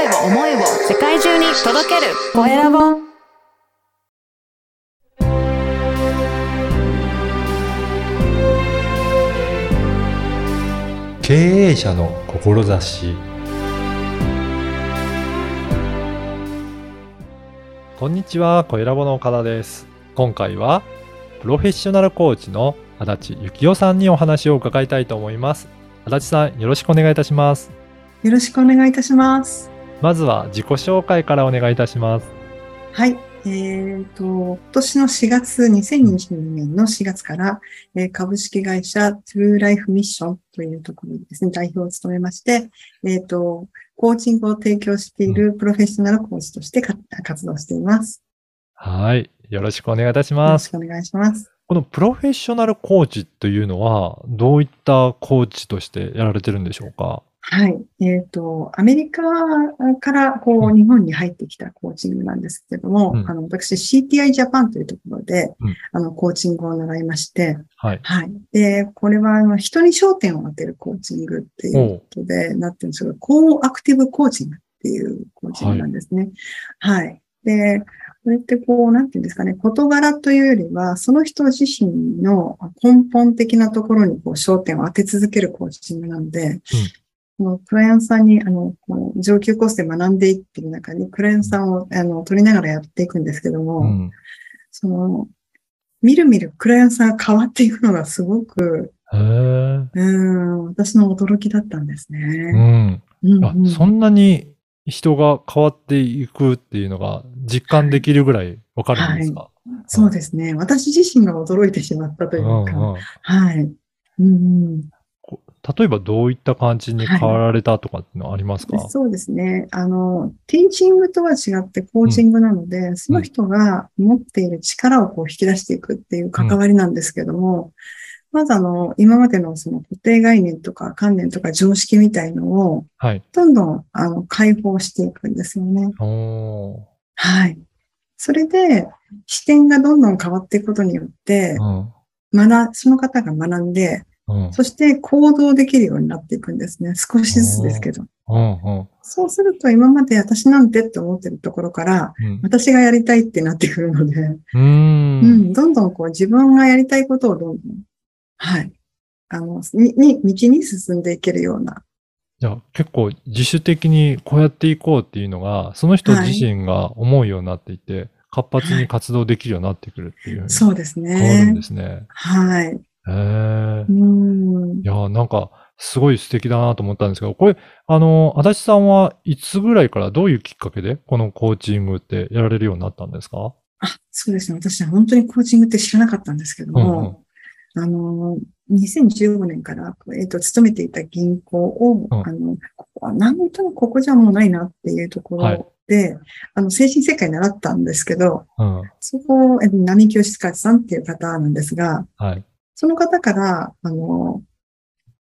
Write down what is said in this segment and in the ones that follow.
声を思いを世界中に届けるコエラボ経営者の志こんにちは、コエラボの岡田です。今回は、プロフェッショナルコーチの足立幸雄さんにお話を伺いたいと思います。足立さん、よろしくお願いいたします。よろしくお願いいたします。まずは自己紹介からお願いいたします。はい。えっ、と、今年の4月、2022年の4月から、えー株式会社トゥーライフミッションというところにですね、代表を務めまして、えっ、と、コーチングを提供しているプロフェッショナルコーチとしてか活動しています。はい。よろしくお願いいたしよます。ろしくお願いします。このプロフェッショナルコーチというのは、どういったコーチとしてやられてるんでしょうか？はい。えっ、と、アメリカからこうんう、日本に入ってきたコーチングなんですけれども、うんあの、私 CTI ジャパンというところで、うんあの、コーチングを習いまして、はい。はい。で、これは、あの、人に焦点を当てるコーチングっていうことで、なってるんですけど、高アクティブコーチングっていうコーチングなんですね。はい。で、これってこう、なんていうんですかね、事柄というよりは、その人自身の根本的なところにこう焦点を当て続けるコーチングなので、このクライアントさんに、あの、上級コースで学んでいってる中に、クライアントさんを、あの、取りながらやっていくんですけども、うん。その、みるみるクライアントさんが変わっていくのがすごく。うん、私の驚きだったんですうね。ん。うんあそんなに人が変わっていくっていうのが実感できるぐらいわかるんですか、そうですね。私自身が驚いてしまったというか、うんうんはい。うんこ例えばどういった感じに変わられたとかっていうのはありますか、そうですね。あの、ティーチングとは違ってコーチングなので、その人が持っている力をこう引き出していくっていう関わりなんですけども、まずあの、今までのその固定概念とか観念とか常識みたいのを、はい。どんどん、あの、解放していくんですよね。はい。それで、視点がどんどん変わっていくことによって、うん。学、その方が学んで、うん。そして行動できるようになっていくんですね。少しずつですけど。うん。うん。そうすると、今まで私なんてって思ってるところから、うん。私がやりたいってなってくるので、うんん、どんどんこう自分がやりたいことをどんどん、はい。あの、に、に、道に進んでいけるような。じゃあ結構自主的にこうやっていこうっていうのが、その人自身が思うようになっていて、活発に活動できるようになってくるっていうそうです変わるんねで。すね。はい。へえう。んい。やー、なんか、すごい素敵だなと思ったんですけど、これ、あの、足立さんはいつぐらいからどういうきっかけで、このコーチングってやられるようになったんですか？あ、そうですね。私は本当にコーチングって知らなかったんですけども、あの、2015年から、えっ、と、勤めていた銀行を、うんあの、ここはなんとなくここじゃもうないなっていうところで、あの、精神世界習ったんですけど、うん。そこを、え並木義勝さんっていう方なんですが、はい。その方から、あの、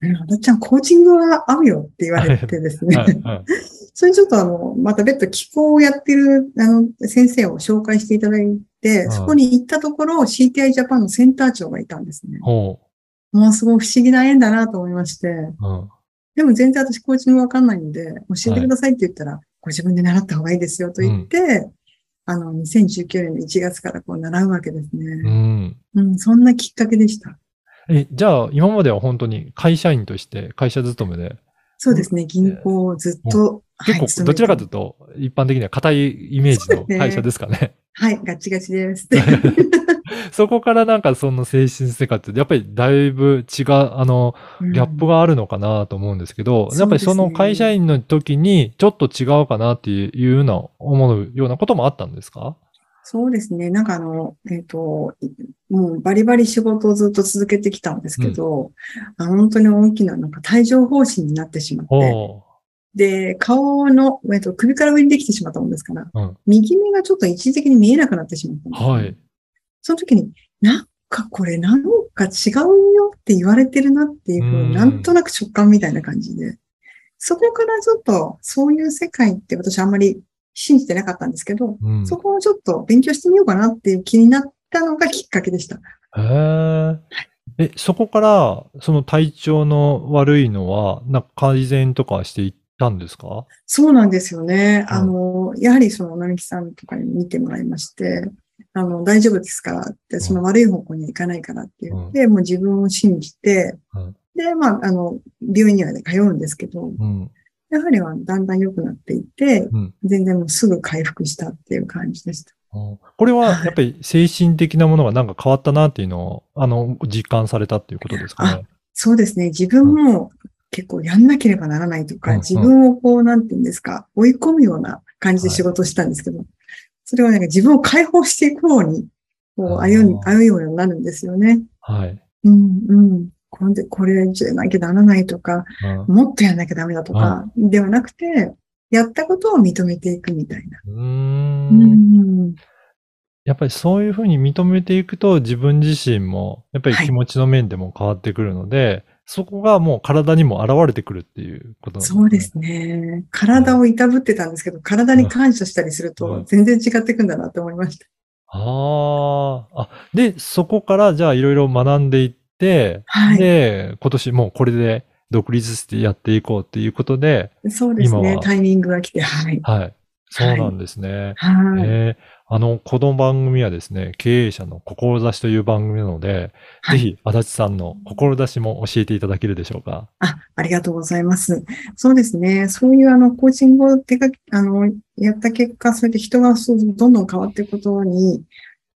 うんあだっちゃん、コーチングは合うよって言われてですね。はい。はい。それちょっとあの、また別途気候をやってる、あの、先生を紹介していただいて、うんそこに行ったところ、CTI ジャパンのセンター長がいたんですね。ほもうすごい不思議な縁だなと思いまして。でも全然私コーチングわかんないんで、教えてくださいって言ったら、ご自分で習った方がいいですよと言って、あの、2019年の1月からこう習うわけですうね。ん。うん、そんなきっかけでした。え、じゃあ、今までは本当に会社員として、会社勤めで、そうですね、銀行をずっと、はい結構、どちらかというと、一般的には硬いイメージの会社ですかね。はい、ガチガチです。そこからなんかその精神生活って、やっぱりだいぶ違う、あの、ギャップが。があるのかなと思うんですけど、うんやっぱりその会社員の時にちょっと違うかなっていうような、思うようなこともあったんですか？そうですね、なんかあの、えっ、と、もうバリバリ仕事をずっと続けてきたんですけど、あ本当に大きななんか帯状疱疹になってしまって、おで、顔の、えっと、首から上にできてしまったもんですから、うん。右目がちょっと一時的に見えなくなってしまったんですね、はい。その時に、なんかこれなんか違うよって言われてるなっていうふうなんとなく直感みたいな感じで、そこからちょっとそういう世界って私あんまり信じてなかったんですけど、うん。そこをちょっと勉強してみようかなっていう気になったのがきっかけでした。へえ。え、そこから、その体調の悪いのは、なんか改善とかしていったんですか？そうなんですよね。うんあの、やはりその、なみきさんとかに見てもらいまして、あの、大丈夫ですからって、その悪い方向には行かないからって言って、もう自分を信じて、うん。で、まあ、あの、病院にはね、通うんですけど、うん。やはりはだんだん良くなっていって、うん。全然もうすぐ回復したっていう感じでした。うん。これはやっぱり精神的なものがなんか変わったなっていうのを、あの、実感されたっていうことですかね？そうですね。自分も結構やんなければならないとか、うん。うん。自分をこう、なんていうんですか、追い込むような感じで仕事をしたんですけど、それはなんか自分を解放していく方に、こう、歩み、歩むようになるんですよね。はい。うん、うん。これで、これじゃなきゃならないとか、うんもっとやんなきゃダメだとか、ではなくて、やったことを認めていくみたいな。うー。うんん。やっぱりそういうふうに認めていくと自分自身もやっぱり気持ちの面でも変わってくるので、そこがもう体にも現れてくるっていうことなんですね。そうですね。体をいたぶってたんですけど、体に感謝したりするうとん全然違っていくんだなって思いました。ああ。あ、で、そこからじゃあいろいろ学んでいって、はいで、今年もうこれで独立してやっていこうっていうことで、そうです。ねタイミングが来て、はい。はい。そうなんですね。はい。えーあの、この番組はですね、経営者の志という番組なので、はいぜひ、足立さんの志も教えていただけるでしょうか。あ、ありがとうございます。そうですね。そういうあの、コーチングを手が、あの、やった結果、そうやって人がそうどんどん変わっていくことに、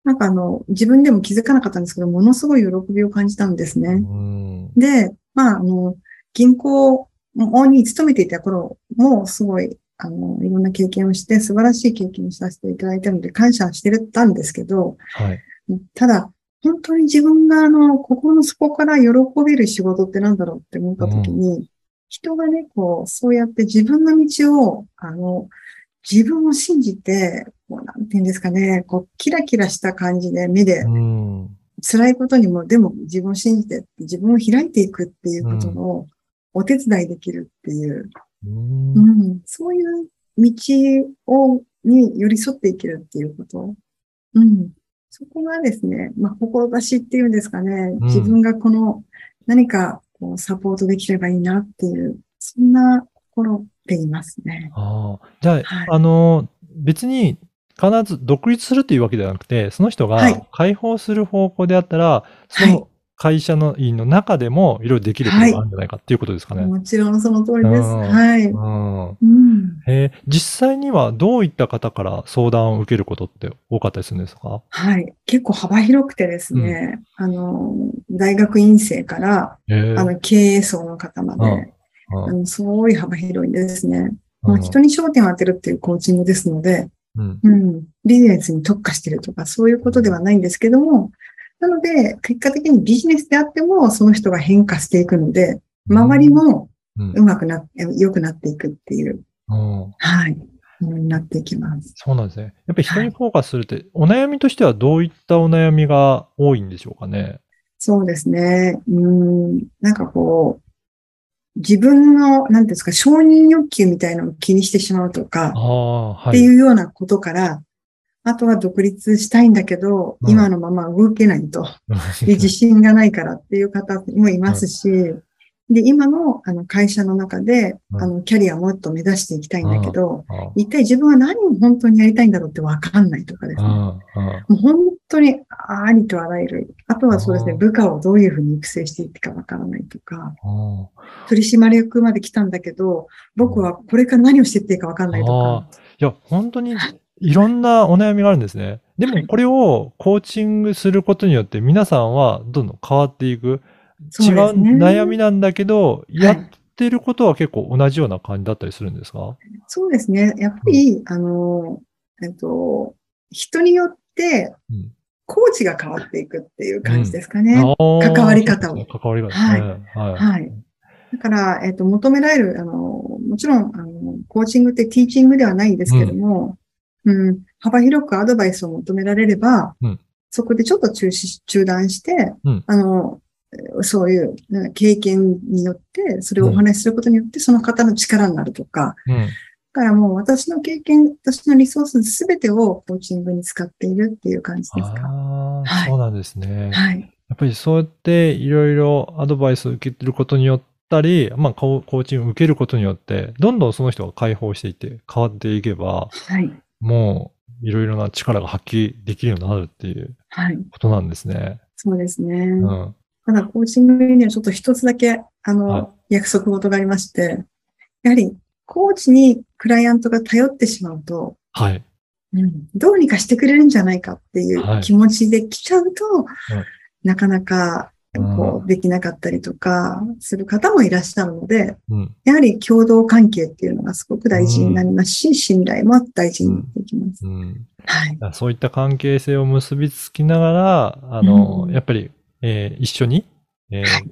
なんかあの、自分でも気づかなかったんですけど、ものすごい喜びを感じたんですうね。ん。で、まあ、あの、銀行に勤めていた頃も、すごい、あの、いろんな経験をして、素晴らしい経験をさせていただいたので、感謝してたんですけど、はい。ただ、本当に自分があの、心の底から喜べる仕事ってなんだろうって思ったときに、人がね、こう、そうやって自分の道を、あの、自分を信じて、こう、なんていうんですかね、こう、キラキラした感じで目でうん。辛いことにも、でも自分を信じて、自分を開いていくっていうことのお手伝いできるっていう、うんうん、そういう道を、に寄り添っていけるっていうこと。うん。そこがですね、まあ、志っていうんですかね、自分がこの何かこうサポートできればいいなっていう、そんな心でいますね。ああ。じゃあ、はいあの、別に必ず独立するというわけではなくて、その人がはい解放する方向であったら、そはいの会社の員の中でもいろいろできることがあるんじゃないかっていうことですかね。もちろんその通りです。うんはい。うん。うん。えー実際にはどういった方から相談を受けることって多かったりするんですか？はい。結構幅広くてですね、あの、大学院生から、えーあの、経営層の方まで、うんあのすごい幅広いですね。うんまあ、人に焦点を当てるっていうコーチングですので、うんうん、ビジネスに特化してるとか、そういうことではないんですけども、なので、結果的にビジネスであっても、その人が変化していくので、周りもうんうまくな、良くなっていくっていう、うんはい、ものになっていきます。そうなんですね。やっぱり人にフォーカスするって、お悩みとしてはどういったお悩みが多いんでしょうかね？そうですね。うん、なんかこう、自分の、なんていうんですか、承認欲求みたいなのを気にしてしまうとか、ってい。いうようなことから、あとは独立したいんだけど、うん。今のまま動けないと。で自信がないからっていう方もいますし、で、今のあの会社の中で、うん。あの、キャリアをもっと目指していきたいんだけど、あ一体自分は何を本当にやりたいんだろうってわかんないとかですね。あもう本当にありとあらゆる。あとはそうですね、うん。部下をどういうふうに育成していってかわからないとか、あ取締役まで来たんだけど、僕はこれから何をしていっていいかわかんないとあか。いや、本当にいろんなお悩みがあるんですね。でもこれをコーチングすることによって皆さんはどんどん変わっていく。違う悩みなんだけど、いやってることは結構同じような感じだったりするんですか？そうですね。やっぱり、あの、えっと、人によってうん、コーチが変わっていくっていう感じですかね。あー関わり方を関わり方ですね。はい。はい。だから、えっと、求められる、あの、もちろん、あの、コーチングってティーチングではないんですけども、うん、幅広くアドバイスを求められれば、うんそこでちょっと中止、中断して、うんあの、そういううん経験によって、それをお話しすることによって、その方の力になるとか、うん。だからもう私の経験、私のリソースすべてをコーチングに使っているっていう感じですか？ああ、はいそうなんですね。はい。やっぱりそうやっていろいろアドバイスを受けてることによっったり、まあ、コーチングを受けることによって、どんどんその人が解放していって変わっていけば、はい。もういろいろな力が発揮できるようになるっていうはい。ことなんですね。そうですね。うん。ただ、コーチングにはちょっと一つだけ、あの、はい約束事がありまして、やはり、コーチにクライアントが頼ってしまうと、はい。うん、どうにかしてくれるんじゃないかっていはいう気持ちで来ちゃうと、なかなか、こうう、できなかったりとか、する方もいらっしゃるので、うん。やはり共同関係っていうのがすごく大事になりますし、信頼も大事になってきます。うん。はい。そういった関係性を結びつきながら、あの、うんやっぱり、えー一緒に、えーはい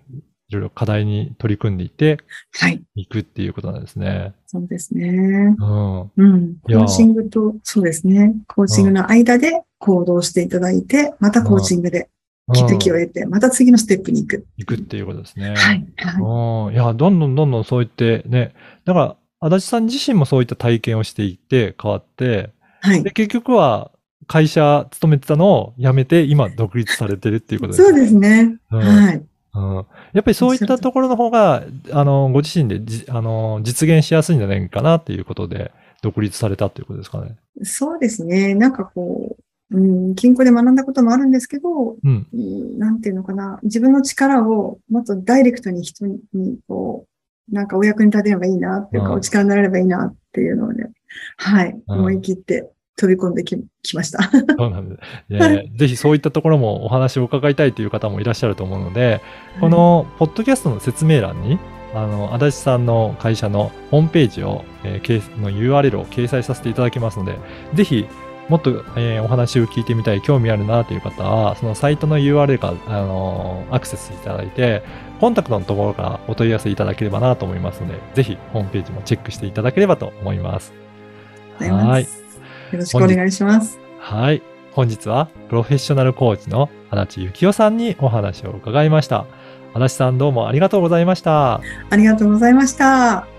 いろいろ課題に取り組んでいってはい。いくっていうことなんですね。そうですね。うん。うん。コーチングと、そうですね。コーチングの間で行動していただいて、またコーチングで気づきをうん得て、また次のステップに行く。いくっていうことですね。はい。はい。うん。いや、どんどんどんどんそう言ってね、だから、足立さん自身もそういった体験をしていって変わって、はいで、。結局は会社勤めてたのを辞めて、今独立されてるっていうことですそうですね。うんはい。うんやっぱりそういったところの方が、あの、ご自身でじあの実現しやすいんじゃないかなっていうことで、独立されたっていうことですかね。そうですね。なんかこう、うん、金庫で学んだこともあるんですけど、うん。うんなんていうのかな。自分の力をもっとダイレクトに人に、こう、なんかお役に立てればいいなっていうか、うんお力になれればいいなっていうのをね、はい。うん思い切って飛び込んでき、きました。そうなんです。ねぜひそういったところもお話を伺いたいという方もいらっしゃると思うので、このポッドキャストの説明欄に、あの、足立さんの会社のホームページを、えーの URL を掲載させていただきますので、ぜひ、もっと、えーお話を聞いてみたい、興味あるなという方は、そのサイトの URL から、あのーアクセスいただいて、コンタクトのところからお問い合わせいただければなと思いますので、ぜひホームページもチェックしていただければと思います。ありがとうございます。よろしくお願いします。はい。本日はプロフェッショナルコーチの足立幸夫さんにお話を伺いました。足立さんどうもありがとうございました。ありがとうございました。